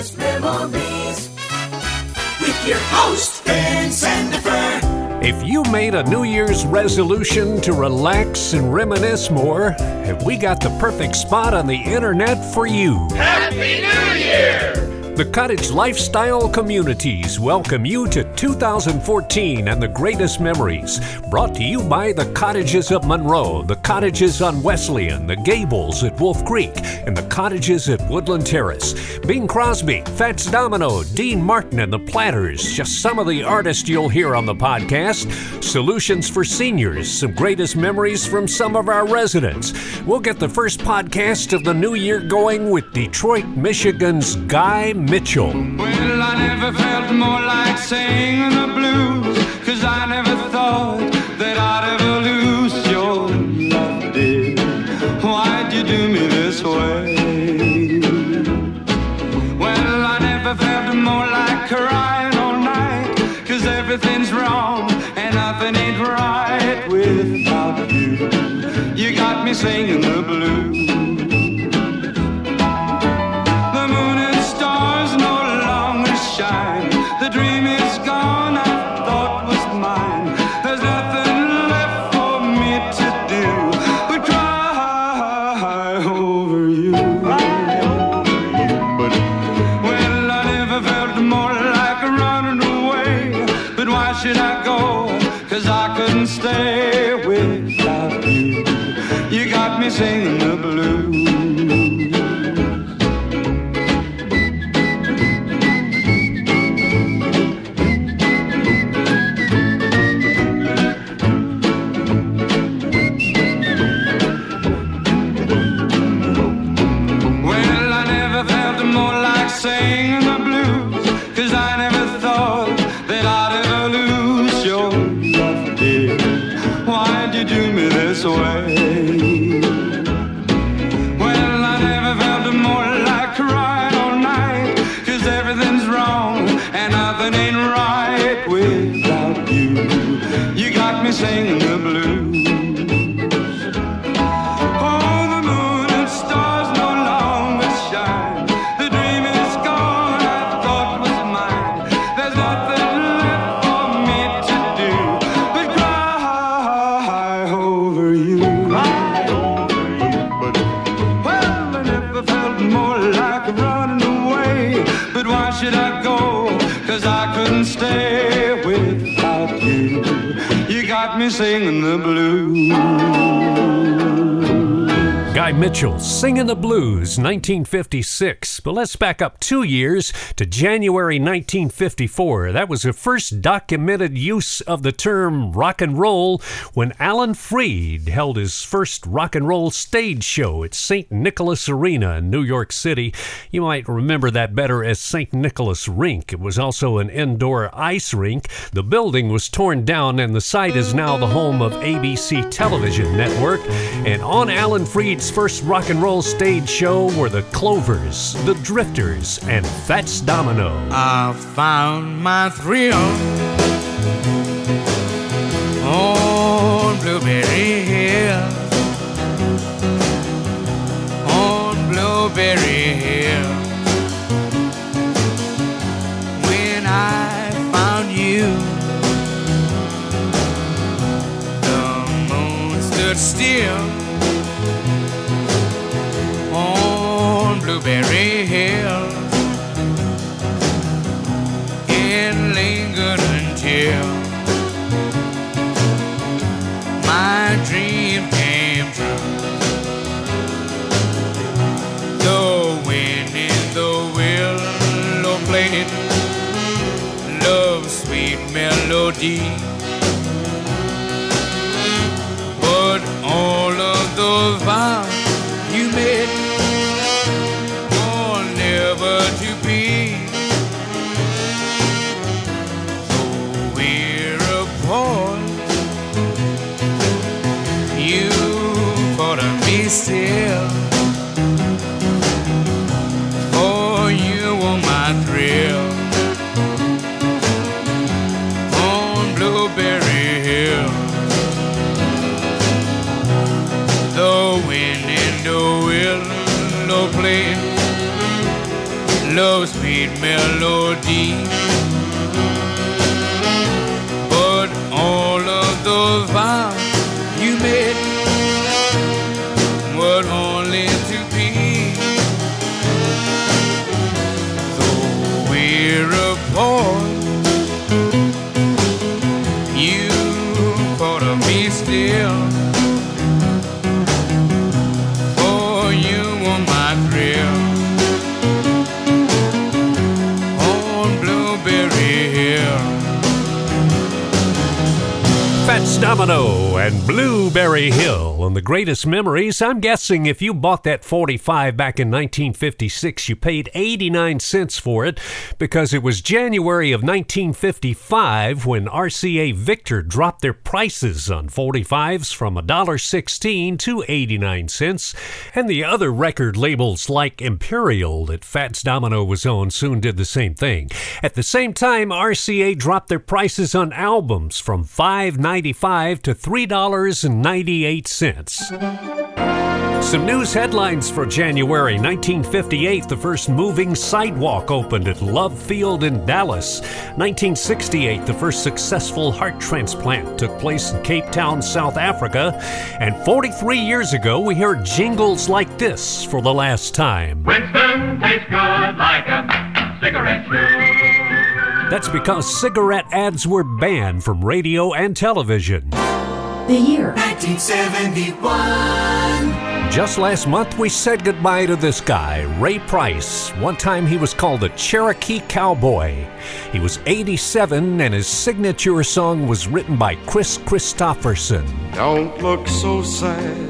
greatest memories with your host, Ben Sandifer. If you made a New Year's resolution to relax and reminisce more, have we got the perfect spot on the internet for you? Happy New Year! The Cottage Lifestyle Communities welcome you to 2014 and the greatest memories. Brought to you by the Cottages of Monroe, the Cottages on Wesleyan, the Gables at Wolf Creek, and the Cottages at Woodland Terrace. Bing Crosby, Fats Domino, Dean Martin, and the Platters, just some of the artists you'll hear on the podcast. Solutions for seniors, some greatest memories from some of our residents. We'll get the first podcast of the new year going with Detroit, Michigan's Guy Mitchell. Well, I never felt more like singing the blues, cause I never thought that I'd ever lose your love, dear. Why'd you do me this way? Well, I never felt more like crying all night, cause everything's wrong and nothing ain't right without you. You got me singing the blues. Mitchell, Singing the Blues, 1956. But let's back up two years to January 1954. That was the first documented use of the term rock and roll when Alan Freed held his first rock and roll stage show at St. Nicholas Arena in New York City. You might remember that better as St. Nicholas Rink. It was also an indoor ice rink. The building was torn down, and the site is now the home of ABC Television Network. And on Alan Freed's first rock and roll stage show were the Clovers, the Drifters, and Fats Domino. I found my thrill on Blueberry Hill. On Blueberry Hill. Fats Domino and Blueberry Hill. And the greatest memories, I'm guessing if you bought that 45 back in 1956, you paid 89 cents for it because it was January of 1955 when RCA Victor dropped their prices on 45s from $1.16 to 89 cents. And the other record labels like Imperial that Fats Domino was on soon did the same thing. At the same time, RCA dropped their prices on albums from $5.95 to $3.98. Some news headlines for January 1958. The first moving sidewalk opened at Love Field in Dallas. 1968, the first successful heart transplant took place in Cape Town, South Africa. And 43 years ago, we heard jingles like this for the last time. Winston tastes good like a cigarette. That's because cigarette ads were banned from radio and television. The year 1971. Just last month, we said goodbye to this guy, Ray Price. One time he was called the Cherokee Cowboy. He was 87, and his signature song was written by Kris Kristofferson. Don't look so sad.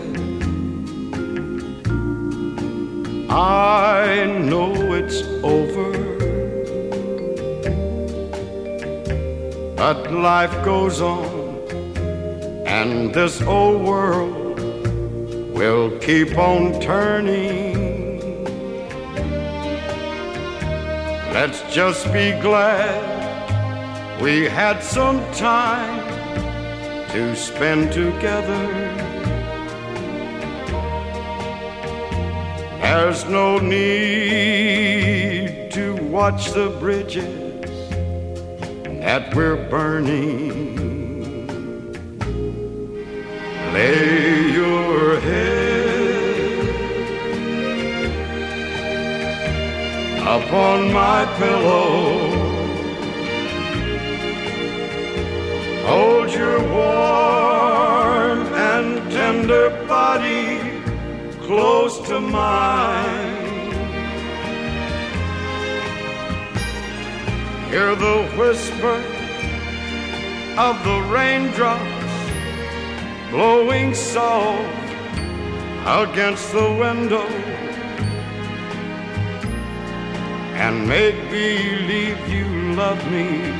I know it's over. But life goes on, and this old world will keep on turning. Let's just be glad we had some time to spend together. There's no need to watch the bridges that we're burning. Lay your head upon my pillow. Hold your warm and tender body close to mine. Hear the whisper of the raindrops blowing soft against the window. And make believe you love me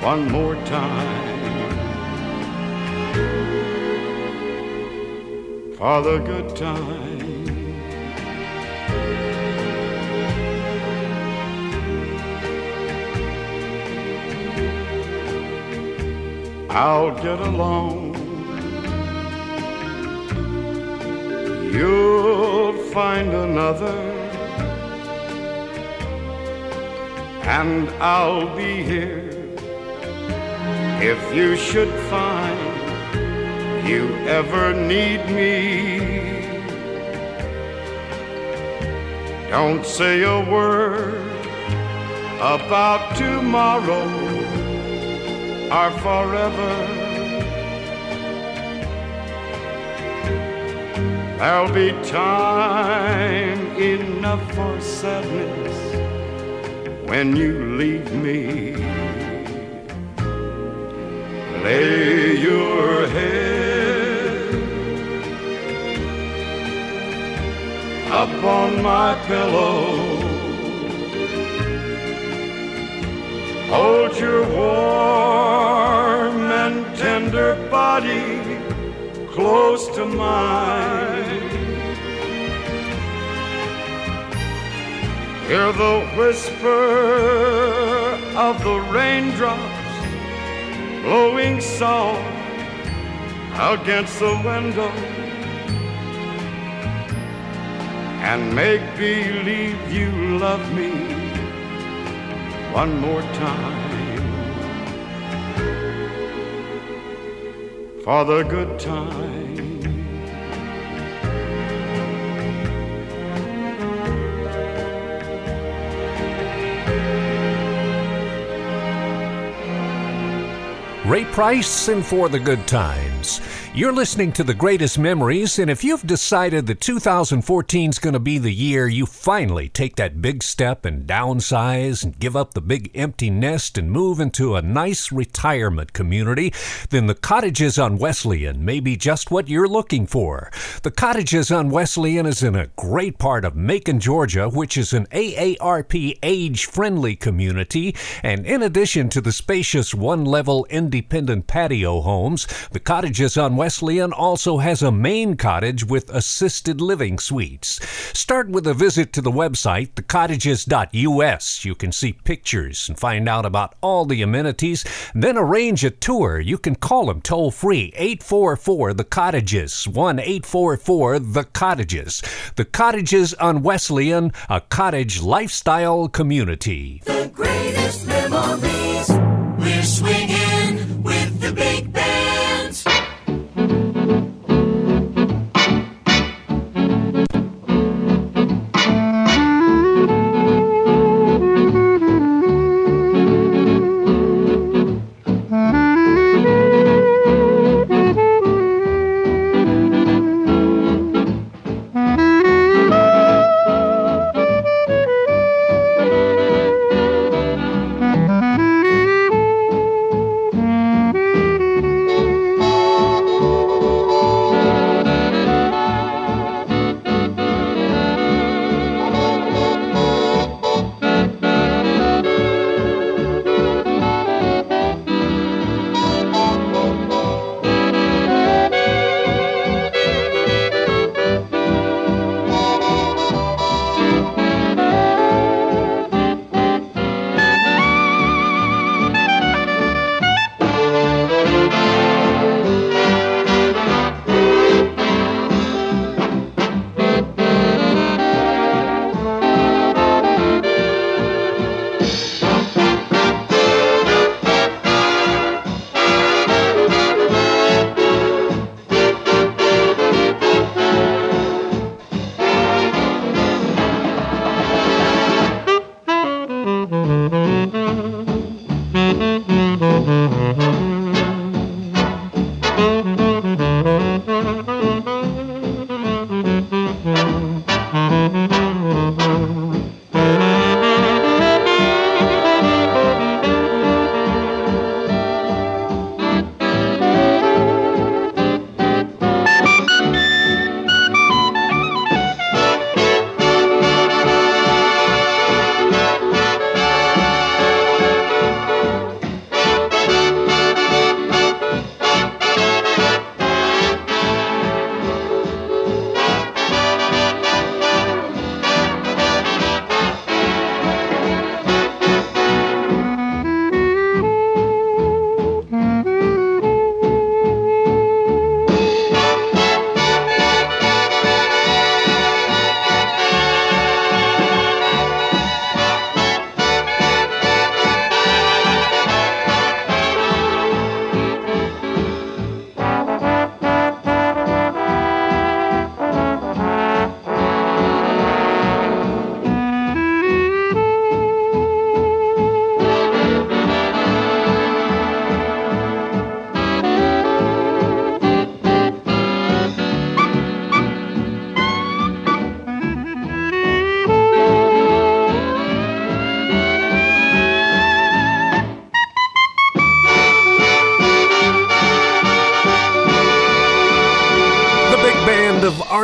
one more time. For the good time. I'll get along. You'll find another, and I'll be here if you should find you ever need me. Don't say a word about tomorrow or forever. There'll be time enough for sadness when you leave me. Lay your head upon my pillow. Hold your warm body close to mine. Hear the whisper of the raindrops blowing soft against the window. and make believe you love me one more time for the good time. Ray Price and For the Good Times. You're listening to the greatest memories, and if you've decided that 2014 is going to be the year you finally take that big step and downsize and give up the big empty nest and move into a nice retirement community, then the Cottages on Wesleyan may be just what you're looking for. The Cottages on Wesleyan is in a great part of Macon, Georgia, which is an AARP age friendly community, and in addition to the spacious one level independent patio homes, the Cottages on Wesleyan also has a main cottage with assisted living suites. Start with a visit to the website, thecottages.us. You can see pictures and find out about all the amenities, then arrange a tour. You can call them toll free 844 The Cottages, 1 844 The Cottages. The Cottages on Wesleyan, a cottage lifestyle community. The greatest memories. We're swinging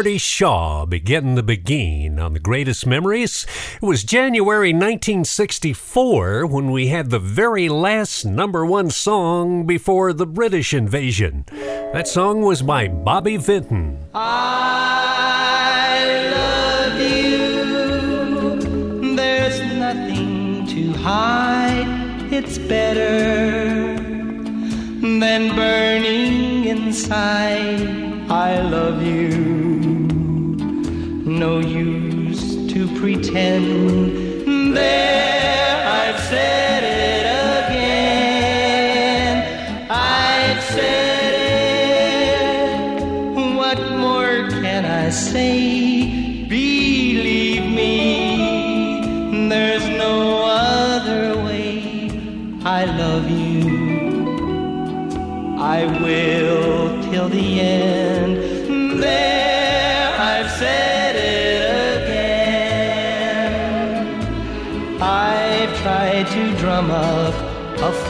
Artie Shaw begin the Beguine on the greatest memories. It was January 1964 when we had the very last number one song before the British invasion. That song was by Bobby Vinton. I love you. There's nothing to hide. It's better than burning inside. I love you. No use to pretend. There, I've said.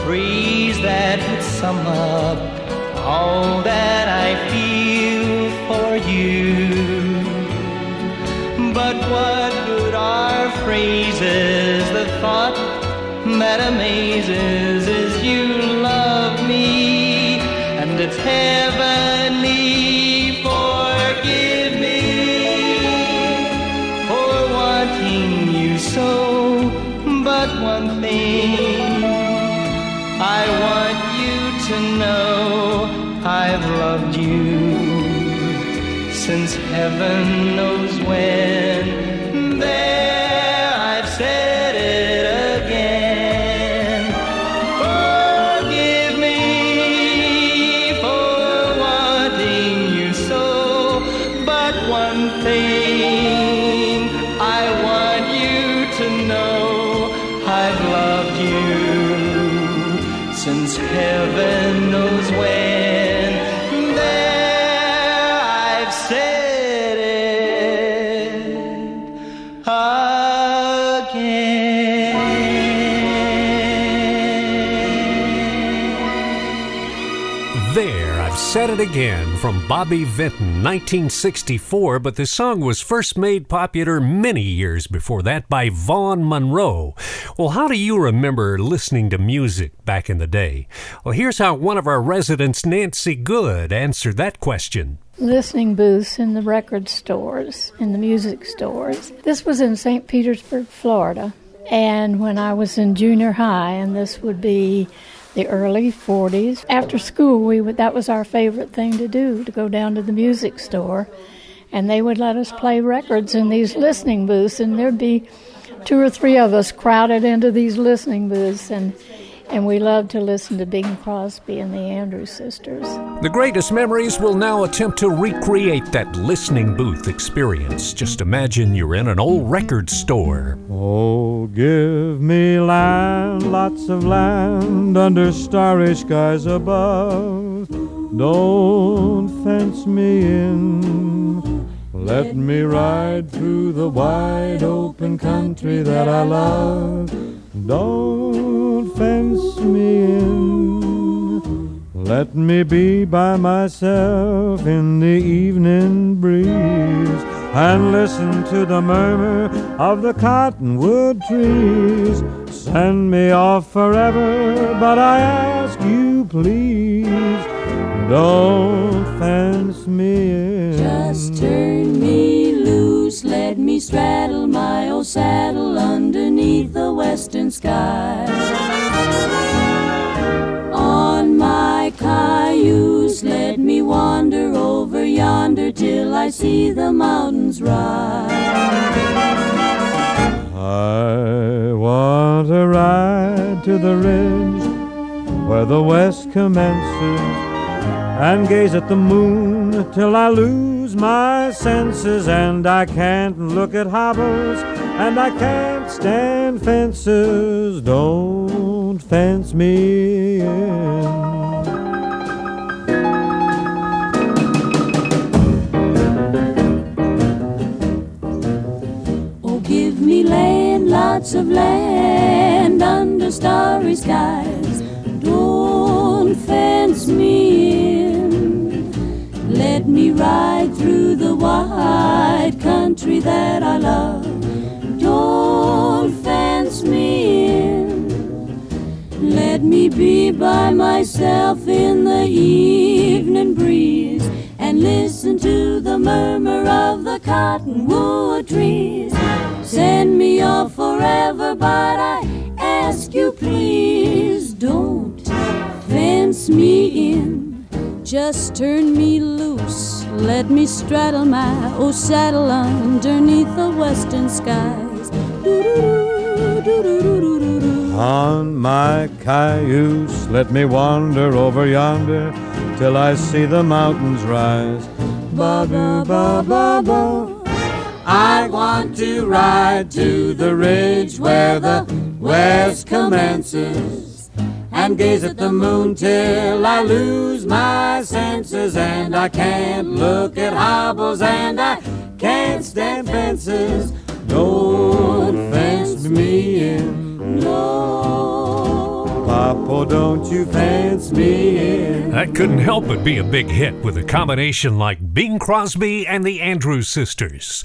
Phrase that would sum up all that I feel for you. But what good are phrases? The thought heaven There, I've said it again from Bobby Vinton, 1964, but the song was first made popular many years before that by Vaughn Monroe. Well, how do you remember listening to music back in the day? Well, here's how one of our residents, Nancy Good, answered that question. listening booths in the record stores, in the music stores. This was in St. Petersburg, Florida. And when I was in junior high, and this would be the early 40s, after school, we would, that was our favorite thing to do, to go down to the music store. And they would let us play records in these listening booths, and there'd be two or three of us crowded into these listening booths. And and we loved to listen to Bing Crosby and the Andrews Sisters. The greatest memories will now attempt to recreate that listening booth experience. Just imagine you're in an old record store. Oh, give me land, lots of land under starry skies above. Don't fence me in. Let me ride through the wide open country that I love. Don't fence me in. Let me be by myself in the evening breeze and listen to the murmur of the cottonwood trees. Send me off forever, but I ask you, please, don't fence me in. Just turn me loose, let me straddle my old saddle underneath the western sky. On my cayuse, let me wander over yonder till I see the mountains rise. I want to ride to the ridge where the west commences and gaze at the moon till I lose my senses and I can't look at hobbles and I can't stand fences. Don't fence me in. Oh, give me land, lots of land under starry skies. Don't fence me in. Let me ride through the wide country that I love. Don't fence me in. Let me be by myself in the evening breeze and listen to the murmur of the cottonwood trees. Send me off forever, but I ask you please don't fence me in. Just turn me Let me straddle my old saddle underneath the western skies. On my cayuse, let me wander over yonder till I see the mountains rise. Ba ba ba ba ba. I want to ride to the ridge where the west commences and gaze at the moon till I lose my senses and I can't look at hobbles and I can't stand fences. Don't fence me in. No. Papa, don't you fence me in. That couldn't help but be a big hit with a combination like Bing Crosby and the Andrews Sisters.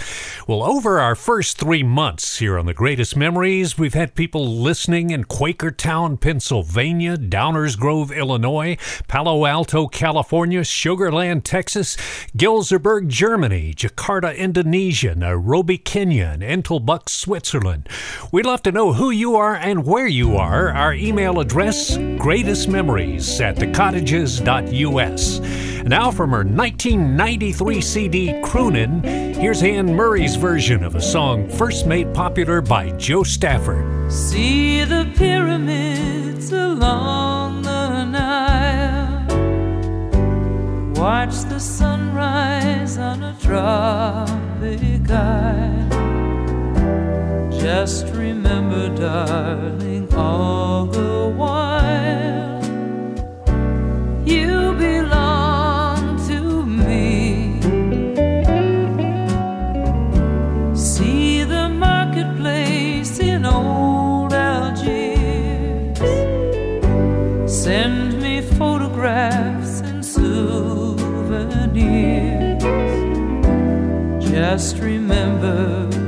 Well, over our first three months here on The Greatest Memories, we've had people listening in Quakertown, Pennsylvania, Downers Grove, Illinois, Palo Alto, California, Sugarland, Texas, Gilserberg, Germany, Jakarta, Indonesia, Nairobi, Kenya, and Switzerland. We'd love to know who you are and where you are. Our email address, greatestmemories at thecottages.us. Now, from her 1993 CD, Croonin', here's Anne Murray's version of a song first made popular by Jo Stafford. See the pyramids along the Nile. Watch the sunrise on a tropic isle. Just remember, darling, all the while you belong to me. See the marketplace in old Algiers. Send me photographs and souvenirs. Just remember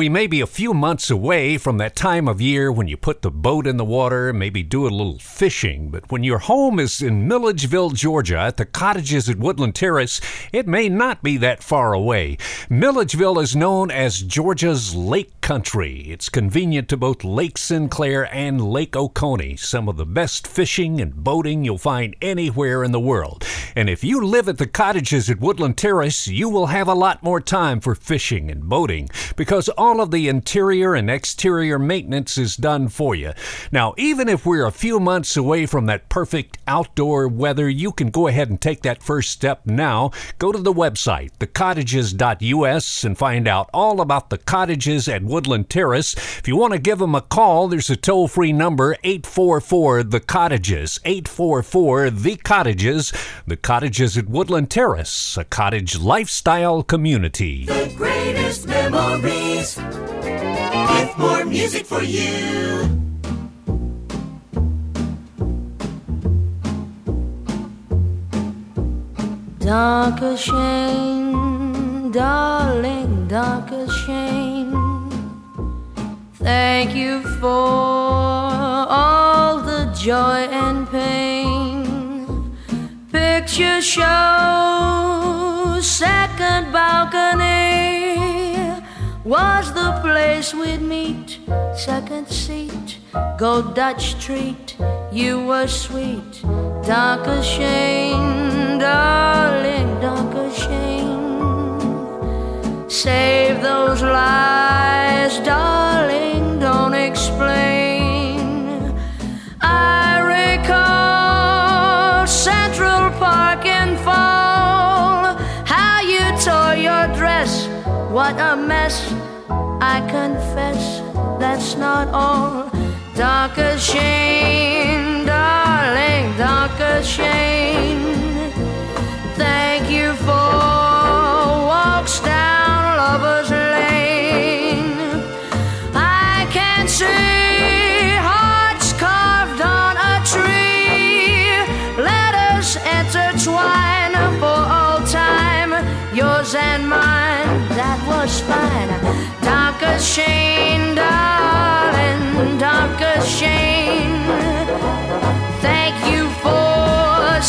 we may be a few months away from that time of year when you put the boat in the water, maybe do a little fishing, but when your home is in Milledgeville, Georgia, at the cottages at Woodland Terrace, it may not be that far away. Milledgeville is known as Georgia's Lake Country. It's convenient to both Lake Sinclair and Lake Oconee, some of the best fishing and boating you'll find anywhere in the world. And if you live at the cottages at Woodland Terrace, you will have a lot more time for fishing and boating because all of the interior and exterior maintenance is done for you. Now, even if we're a few months away from that perfect outdoor weather, you can go ahead and take that first step now. Go to the website, thecottages.us, and find out all about the cottages at Woodland Woodland Terrace. If you want to give them a call, there's a toll free number 844 The Cottages. 844 The Cottages. The Cottages at Woodland Terrace, a cottage lifestyle community. The greatest memories. With more music for you. Danke schön, darling, danke schön. Thank you for all the joy and pain. Picture show, second balcony was the place we'd meet. Second seat, go Dutch treat. You were sweet, danke schön, darling, danke schön. Save those lies, darling, explain. I recall Central Park in fall, how you tore your dress, what a mess. I confess that's not all. Danke schön,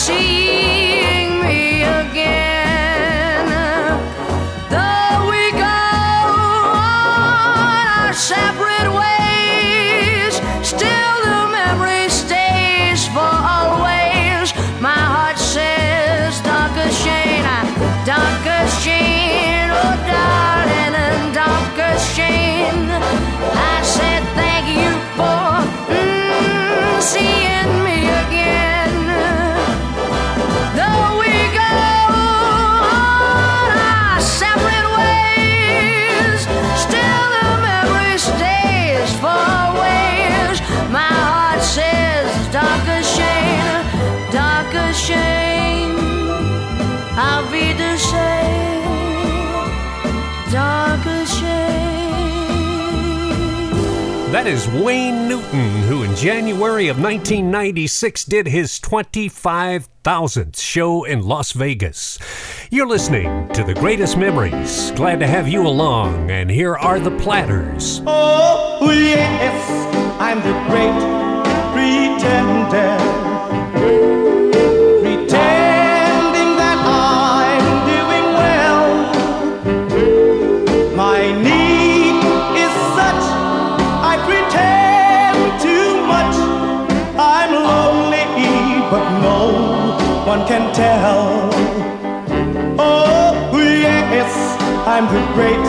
for That is Wayne Newton, who in January of 1996 did his 25,000th show in Las Vegas. You're listening to The Greatest Memories. Glad to have you along, and here are the Platters. Oh, yes, I'm the great pretender. I'm the great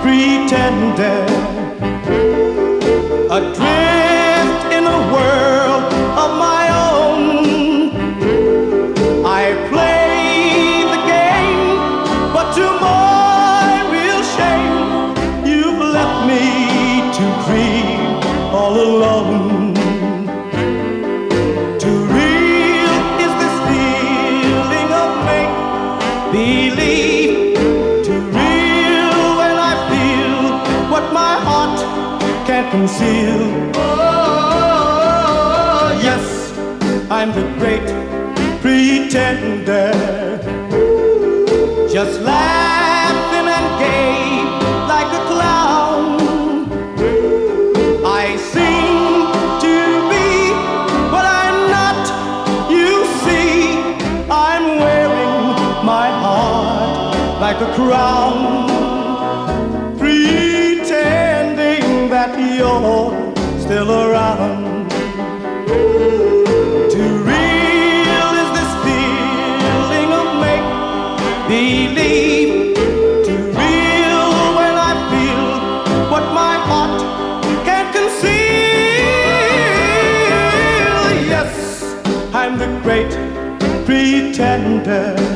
pretender. Conceal. Oh, yes, I'm the great pretender. Just laughing still around. Too real is this feeling of make believe. Too real when I feel what my heart can't conceal. Yes, I'm the great pretender.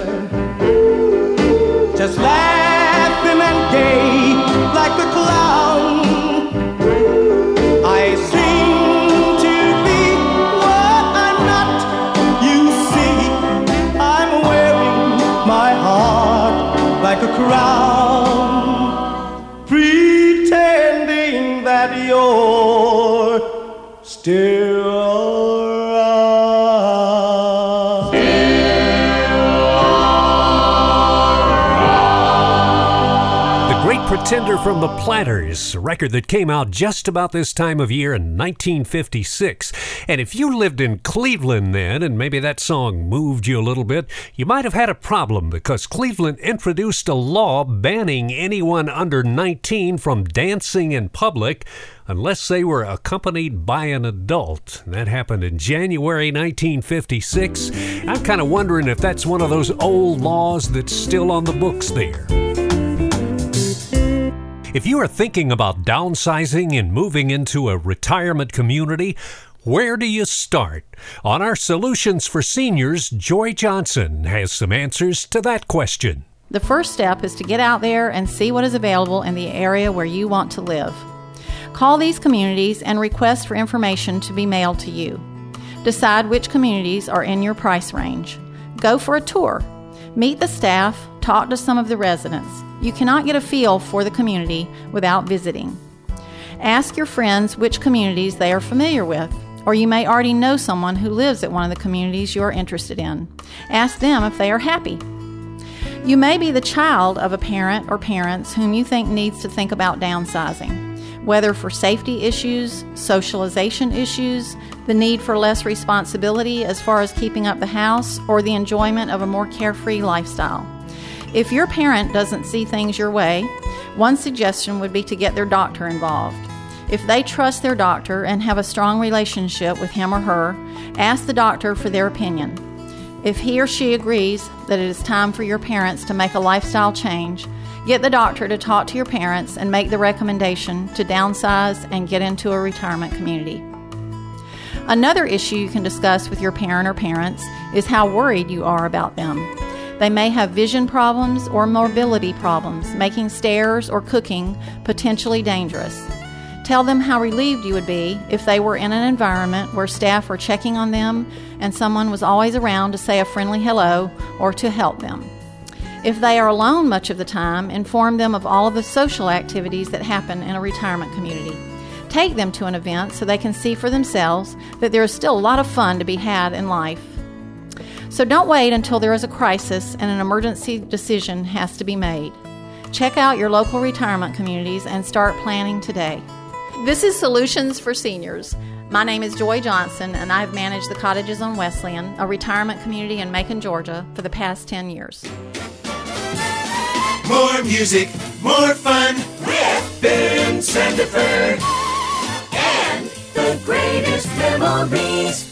Like a crown, from the Platters, a record that came out just about this time of year in 1956. And if you lived in Cleveland then, and maybe that song moved you a little bit, you might have had a problem because Cleveland introduced a law banning anyone under 19 from dancing in public unless they were accompanied by an adult. That happened in January 1956. I'm kind of wondering if that's one of those old laws that's still on the books there. If you are thinking about downsizing and moving into a retirement community, where do you start? On our Solutions for Seniors, Joy Johnson has some answers to that question. The first step is to get out there and see what is available in the area where you want to live. Call these communities and request for information to be mailed to you. Decide which communities are in your price range. Go for a tour. Meet the staff, talk to some of the residents. You cannot get a feel for the community without visiting. Ask your friends which communities they are familiar with, or you may already know someone who lives at one of the communities you are interested in. Ask them if they are happy. You may be the child of a parent or parents whom you think needs to think about downsizing, whether for safety issues, socialization issues, the need for less responsibility as far as keeping up the house, or the enjoyment of a more carefree lifestyle. If your parent doesn't see things your way, one suggestion would be to get their doctor involved. If they trust their doctor and have a strong relationship with him or her, ask the doctor for their opinion. If he or she agrees that it is time for your parents to make a lifestyle change, get the doctor to talk to your parents and make the recommendation to downsize and get into a retirement community. Another issue you can discuss with your parent or parents is how worried you are about them. They may have vision problems or mobility problems, making stairs or cooking potentially dangerous. Tell them how relieved you would be if they were in an environment where staff were checking on them and someone was always around to say a friendly hello or to help them. If they are alone much of the time, inform them of all of the social activities that happen in a retirement community. Take them to an event so they can see for themselves that there is still a lot of fun to be had in life. So don't wait until there is a crisis and an emergency decision has to be made. Check out your local retirement communities and start planning today. This is Solutions for Seniors. My name is Joy Johnson, and I've managed the Cottages on Wesleyan, a retirement community in Macon, Georgia, for the past 10 years. More music, more fun with Ben Sandiford. And the greatest memories.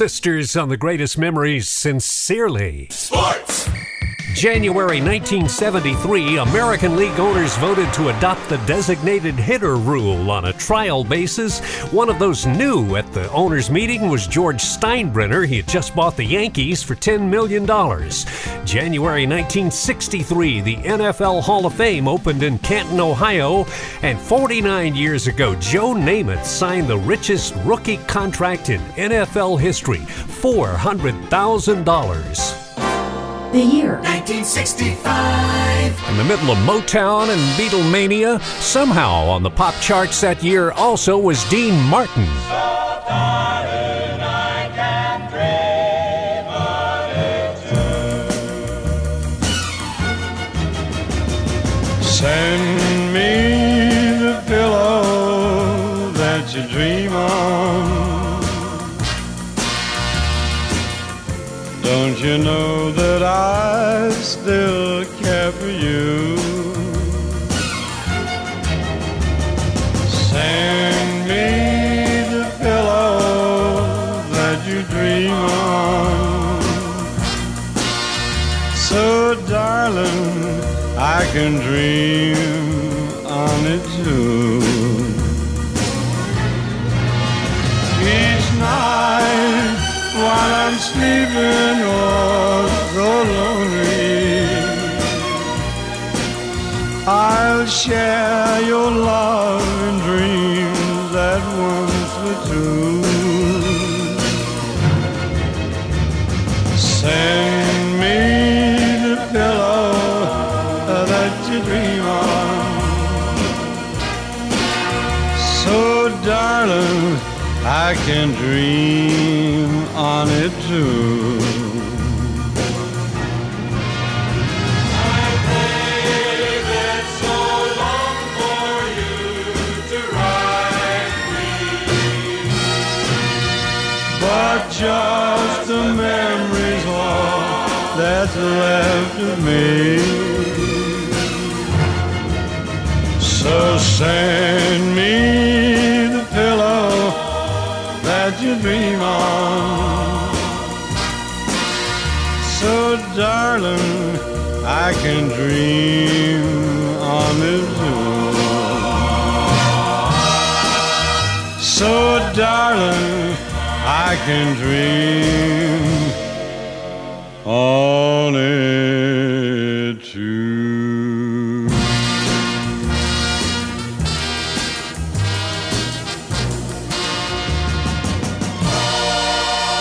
Sisters on the greatest memories sincerely. January 1973, American League owners voted to adopt the designated hitter rule on a trial basis. One of those new at the owners' meeting was George Steinbrenner. He had just bought the Yankees for $10 million. January 1963, the NFL Hall of Fame opened in Canton, Ohio. And 49 years ago, Joe Namath signed the richest rookie contract in NFL history $400,000. The year 1965. In the middle of Motown and Beatlemania, somehow on the pop charts that year also was Dean Martin. Send me the pillow that you dream on. Don't you know that I still care for you? Send me the pillow that you dream on. So, darling, I can dream on it too. Each night while I'm sleeping, oh, I'll share your love and dreams that once were true. Send me the pillow that you dream on. So, darling, I can dream on it too. That's left of me. So send me the pillow that you dream on. So, darling, I can dream on it too. So, darling, I can dream on it too.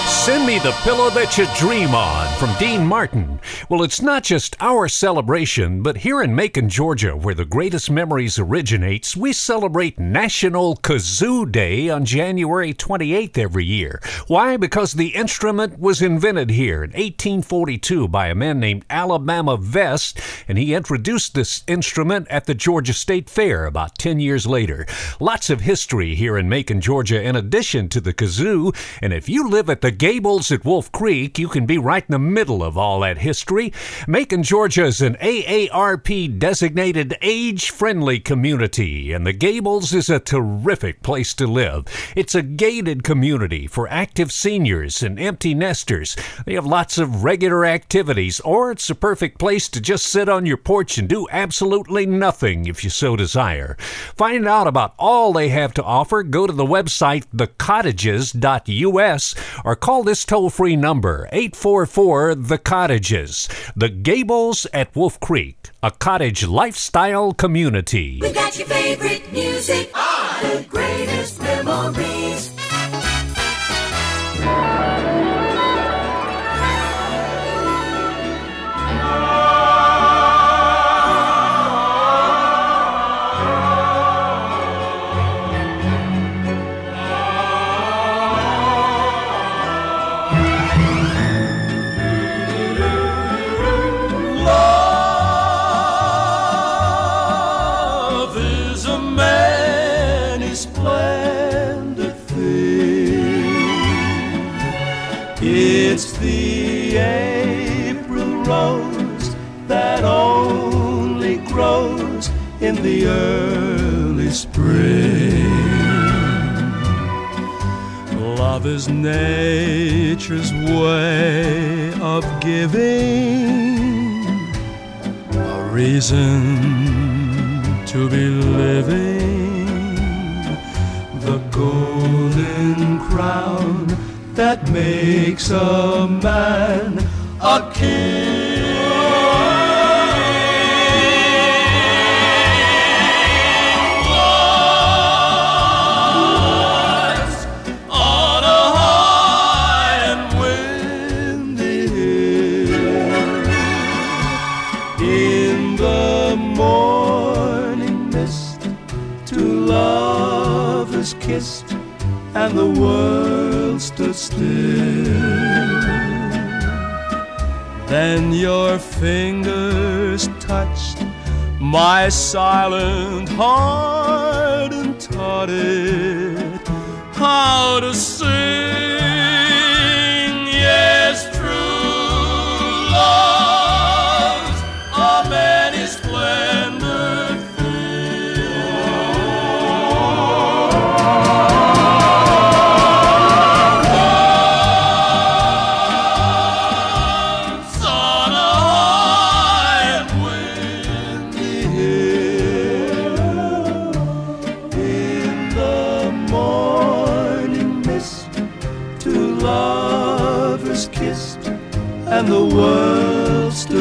Send me the pillow that you dream on from Dean Martin. Well, it's not just our celebration, but here in Macon, Georgia, where the greatest memories originates, we celebrate National Kazoo Day on January 28th every year. Why? Because the instrument was invented here in 1842 by a man named Alabama Vest, and he introduced this instrument at the Georgia State Fair about 10 years later. Lots of history here in Macon, Georgia, in addition to the kazoo, and if you live at the Gables at Wolf Creek, you can be right in the middle of all that history. Macon, Georgia is an AARP designated age friendly community, and the Gables is a terrific place to live. It's a gated community for active seniors and empty nesters. They have lots of regular activities, or it's a perfect place to just sit on your porch and do absolutely nothing if you so desire. Find out about all they have to offer. Go to the website thecottages.us or call this toll free number 844 The Cottages. The Gables at Wolf Creek, a cottage lifestyle community. We got your favorite music on the greatest memories. In the early spring. Love is nature's way of giving a reason to be living. The golden crown that makes a man a king. Still. Then your fingers touched my silent heart and taught it how to sing.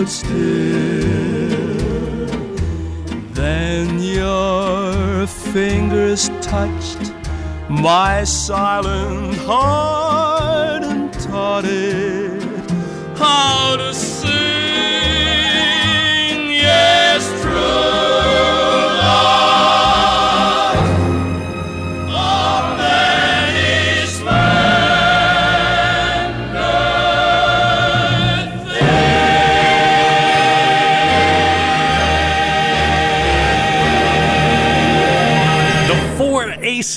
Still. Then your fingers touched my silent heart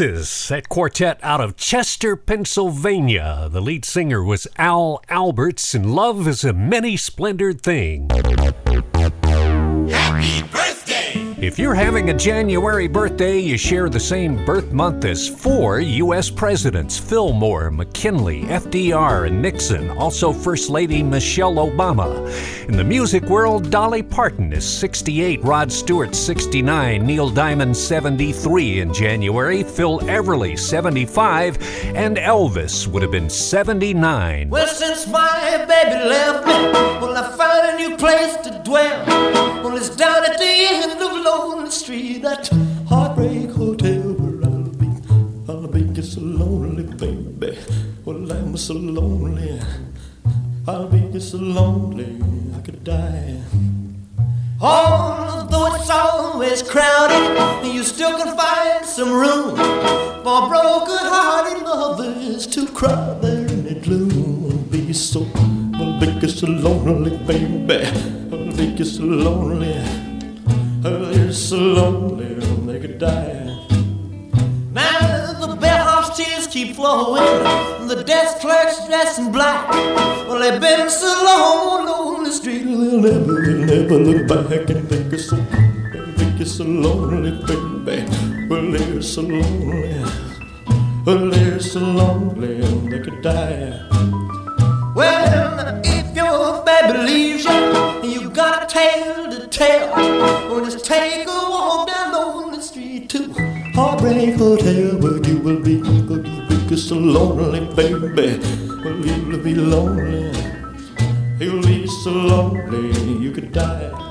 Four Aces, that quartet out of Chester, Pennsylvania. The lead singer was Al Alberts, and love is a many splendored thing. If you're having a January birthday, you share the same birth month as four U.S. presidents Fillmore, McKinley, FDR, and Nixon, also First Lady Michelle Obama. In the music world, Dolly Parton is 68, Rod Stewart 69, Neil Diamond 73 in January, Phil Everly 75, and Elvis would have been 79. Well, since my baby left me, well, I found a new place to dwell. Well, it's down at the end of Lonely Street, that heartbreak hotel where I'll be. I'll be just so lonely, baby. Well, I'm so lonely. I'll be just so lonely, I could die. Although it's always crowded, you still can find some room for broken-hearted lovers to cry there in the gloom. Be so, I'll be so lonely, baby. I'll be so lonely. Oh, you're so lonely, they could die. Now the bellhop's tears keep flowing, the desk clerk's dressed in black. Well, they've been so long on the street, they'll never, they'll never look back and think it's so, think it's so lonely, baby. Well, they're so lonely, well, they're so lonely, they could die. Well, if your baby leaves you, and you got a tale to tell, just take a walk down on the street to Heartbreak Hotel, where you will be, where you will be so lonely, baby. Well, you'll be lonely, you'll be so lonely, you could die.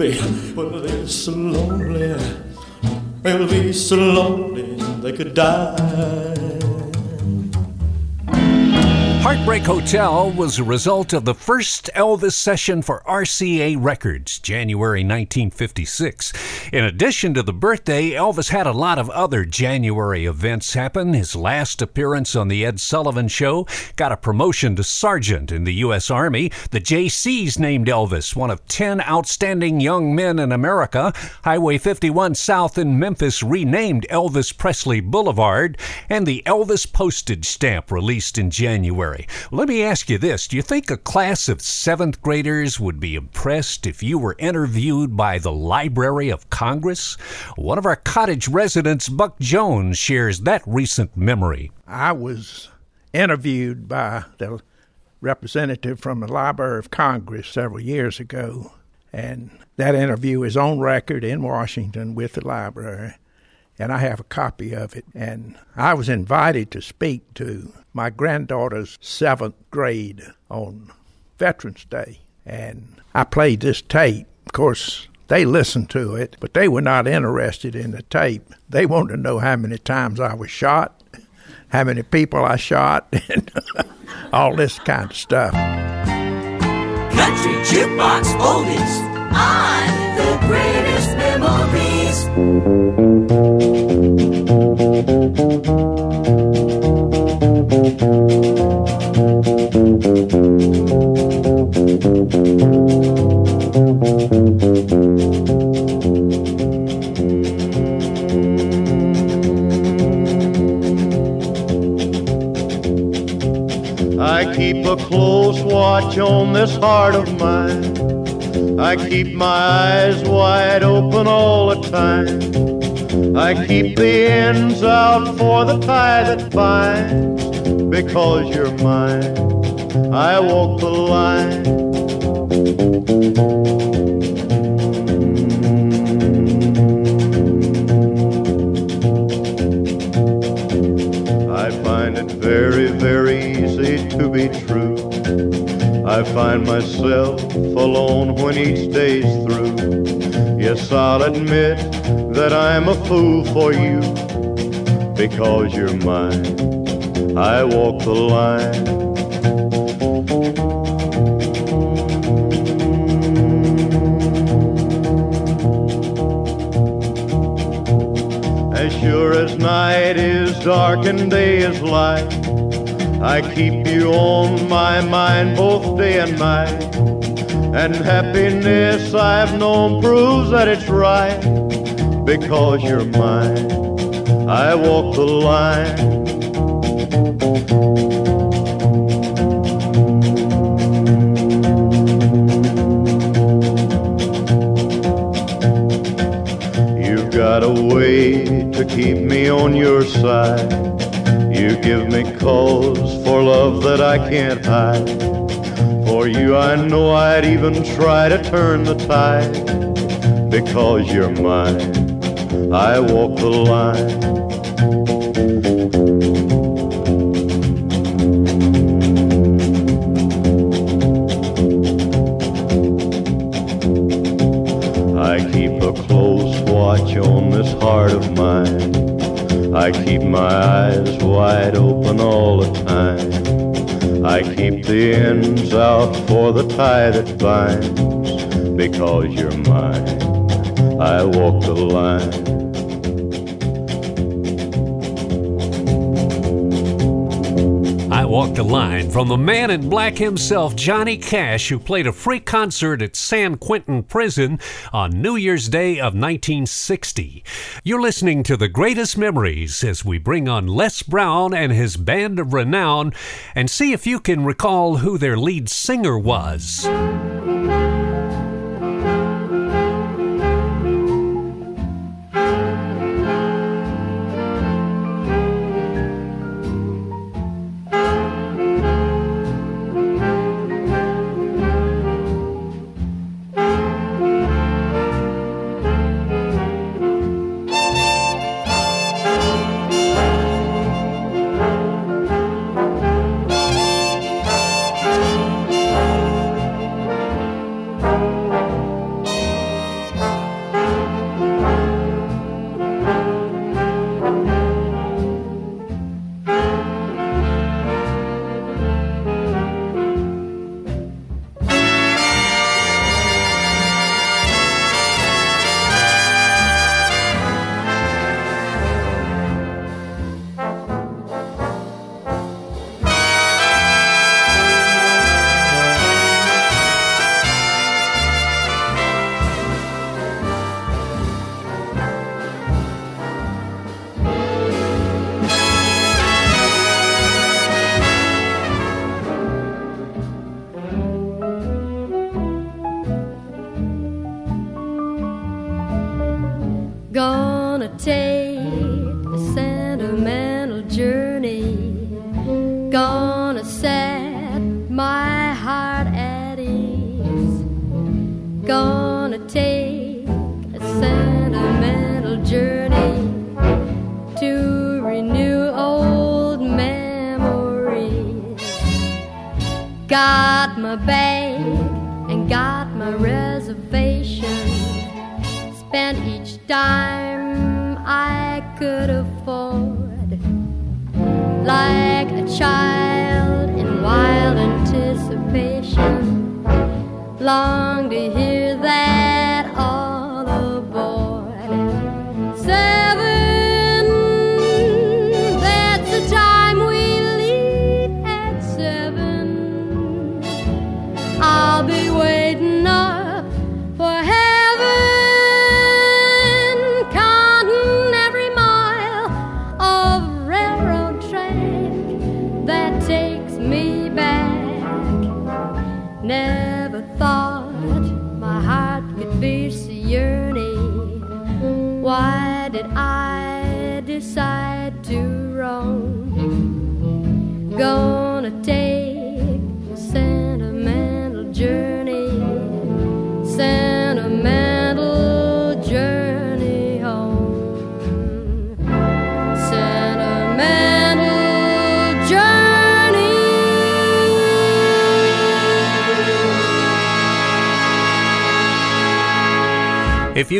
Baby. Well, they're so lonely. They'll be so lonely they could die. Heartbreak Hotel was a result of the first Elvis session for RCA Records, January 1956. In addition to the birthday, Elvis had a lot of other January events happen. His last appearance on The Ed Sullivan Show got a promotion to sergeant in the U.S. Army. The Jaycees named Elvis one of 10 outstanding young men in America. Highway 51 South in Memphis renamed Elvis Presley Boulevard, and the Elvis postage stamp released in January. Let me ask you this Do you think a class of seventh graders would be impressed if you were interviewed by the Library of Congress? One of our cottage residents, Buck Jones, shares that recent memory. I was interviewed by the representative from the Library of Congress several years ago, and that interview is on record in Washington with the library, and I have a copy of it. And I was invited to speak to my granddaughter's seventh grade on Veterans Day. And I played this tape. Of course, they listened to it, but they were not interested in the tape. They wanted to know how many times I was shot, how many people I shot, and all this kind of stuff. Country Jukebox Oldies on the greatest I keep a close watch on this heart of mine. I keep my eyes wide open all the time. I keep the ends out for the tie that binds. Because you're mine, I walk the line. I find it very, very easy to be true. I find myself alone when each day's through. Yes, I'll admit that I'm a fool for you because you're mine. I walk the line. As sure as night is dark and day is light, I keep you on my mind both day and night. And happiness I've known proves that it's right because you're mine. I walk the line. You've got a way to keep me on your side. You give me cause for love that I can't hide. For you, I know I'd even try to turn the tide. Because you're mine, I walk the line. I keep a close watch on this heart of mine. I keep my eyes wide open keep the ends out for the tie that binds. Because you're mine, I walk the line. Walk the Line from the man in black himself, Johnny Cash, who played a free concert at San Quentin Prison on New Year's Day of 1960. You're listening to the greatest memories as we bring on Les Brown and his band of renown and see if you can recall who their lead singer was.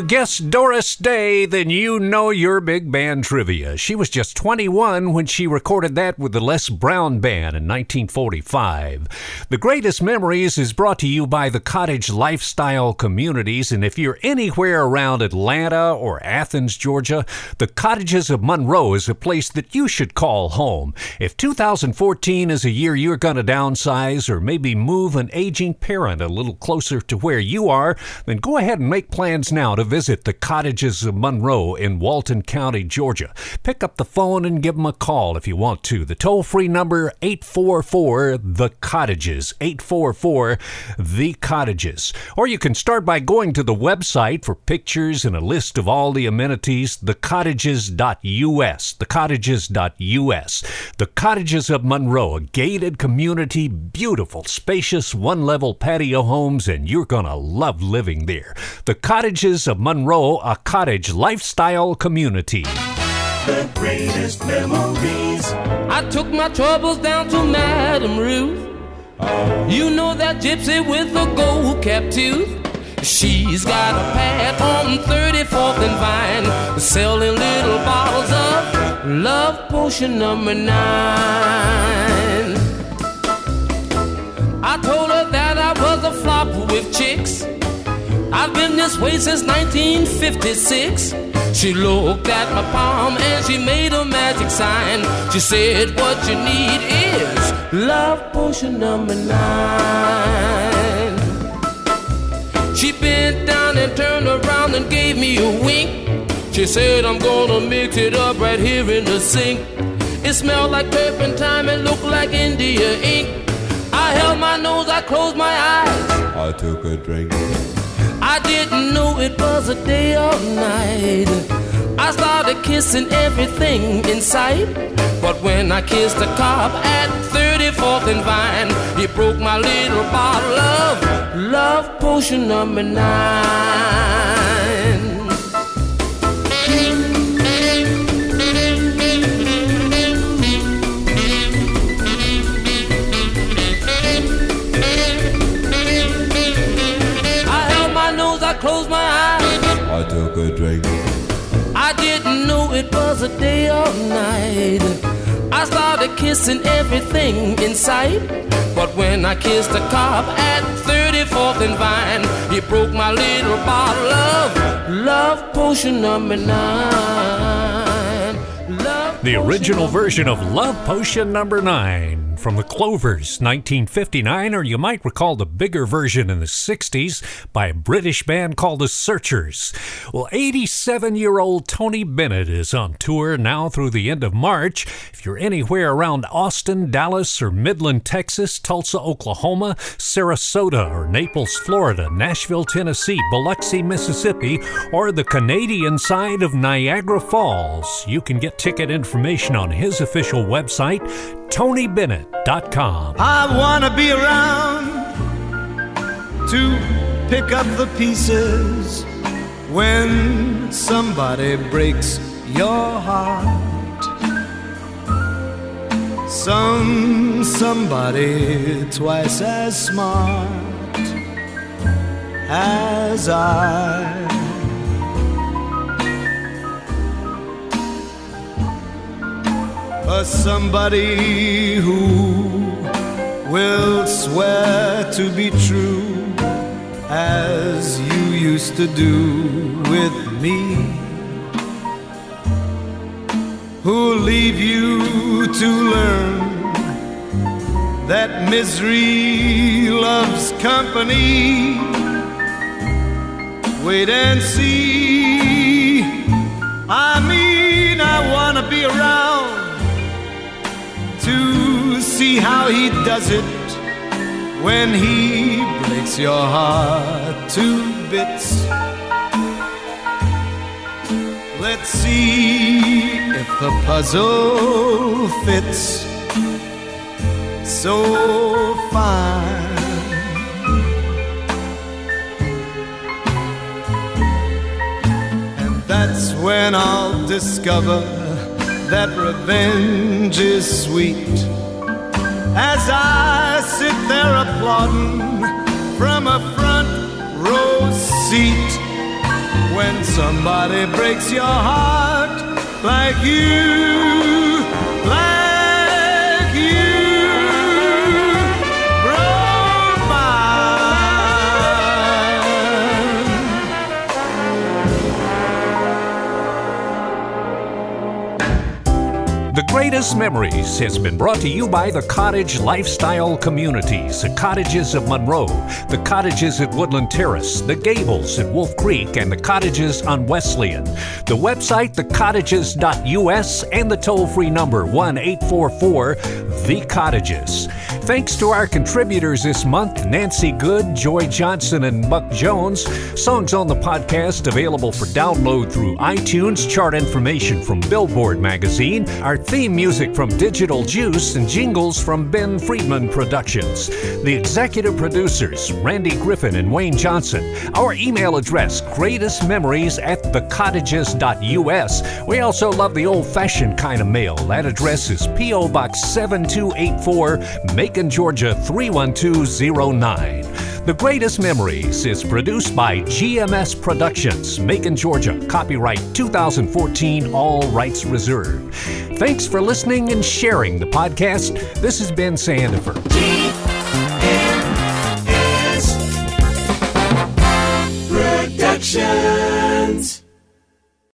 You guessed Doris Day, then you know your big band trivia. She was just 21 when she recorded that with the Les Brown Band in 1945. The Greatest Memories is brought to you by the Cottage Lifestyle Communities, and if you're anywhere around Atlanta or Athens, Georgia, the Cottages of Monroe is a place that you should call home. If 2014 is a year you're going to downsize or maybe move an aging parent a little closer to where you are, then go ahead and make plans now to visit the Cottages of Monroe in Walton County, Georgia. Pick up the phone and give them a call if you want to. The toll free number 844 The Cottages, 844 The Cottages. Or you can start by going to the website for pictures and a list of all the amenities, thecottages.us, thecottages.us. The Cottages of Monroe, a gated community, beautiful, spacious, one level patio homes, and you're going to love living there. The Cottages of Monroe, a cottage lifestyle community. The greatest memories. I took my troubles down to Madame Ruth. You know that gypsy with the gold cap tooth. She's got a pad on 34th and Vine, selling little bottles of love potion number nine. I told I've been this way since 1956. She looked at my palm and she made a magic sign. She said, What you need is love potion number nine. She bent down and turned around and gave me a wink. She said, I'm gonna mix it up right here in the sink. It smelled like turpentine and looked like India ink. I held my nose, I closed my eyes. I took a drink. I didn't know it was a day or night. I started kissing everything in sight. But when I kissed the cop at 34th and Vine, he broke my little bottle of love potion number nine. My eyes. I took a drink. I didn't know it was a day or night. I started kissing everything in sight. But when I kissed the cop at 34th and Vine, he broke my little bottle of love potion number nine. Love The original version of Love Potion number 9 from the Clovers, 1959, or you might recall the bigger version in the 60s by a British band called the Searchers. Well, 87 year old Tony Bennett is on tour now through the end of March. If you're anywhere around Austin, Dallas, or Midland, Texas, Tulsa, Oklahoma, Sarasota, or Naples, Florida, Nashville, Tennessee, Biloxi, Mississippi, or the Canadian side of Niagara Falls, you can get ticket information on his official website, TonyBennett.com. I wanna be around to pick up the pieces when somebody breaks your heart. Some somebody twice as smart as I. A somebody who will swear to be true as you used to do with me. Who'll leave you to learn that misery loves company? Wait and see. I mean, I wanna be around to see how he does it when he breaks your heart to bits. Let's see if the puzzle fits so fine. And that's when I'll discover that revenge is sweet. As I sit there applauding from a front row seat, when somebody breaks your heart like you, Greatest Memories has been brought to you by the Cottage Lifestyle Communities, the Cottages of Monroe, the Cottages at Woodland Terrace, the Gables at Wolf Creek, and the Cottages on Wesleyan. The website, thecottages.us, and the toll free number 1 844 The Cottages. Thanks to our contributors this month Nancy Good, Joy Johnson, and Buck Jones. Songs on the podcast available for download through iTunes, chart information from Billboard magazine, our theme music from Digital Juice, and jingles from Ben Friedman Productions. The executive producers, Randy Griffin and Wayne Johnson. Our email address, greatestmemories at thecottages.us. We also love the old fashioned kind of mail. That address is P.O. Box 7284, Macon, Georgia 31209. The Greatest Memories is produced by GMS Productions, Macon, Georgia. Copyright 2014, all rights reserved. Thanks for listening and sharing the podcast. This has been Sandifer.